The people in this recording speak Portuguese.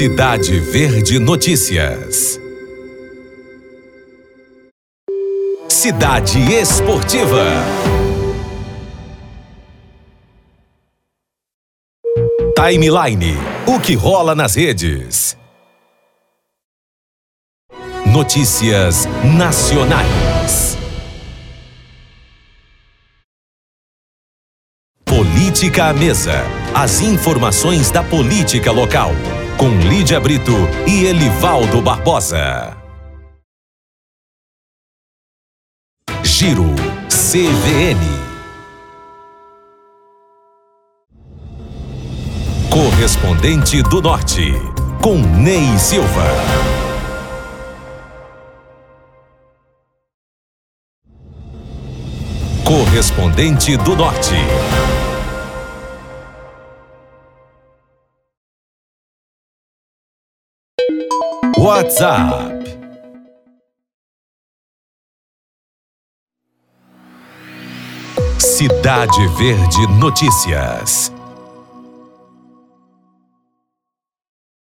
Cidade Verde Notícias. Cidade Esportiva. Timeline. O que rola nas redes. Notícias Nacionais. Política à Mesa. As informações da política local. Com Lídia Brito e Elivaldo Barbosa. Giro CVN. Correspondente do Norte, com Ney Silva. Correspondente do Norte. WhatsApp. Cidade Verde Notícias.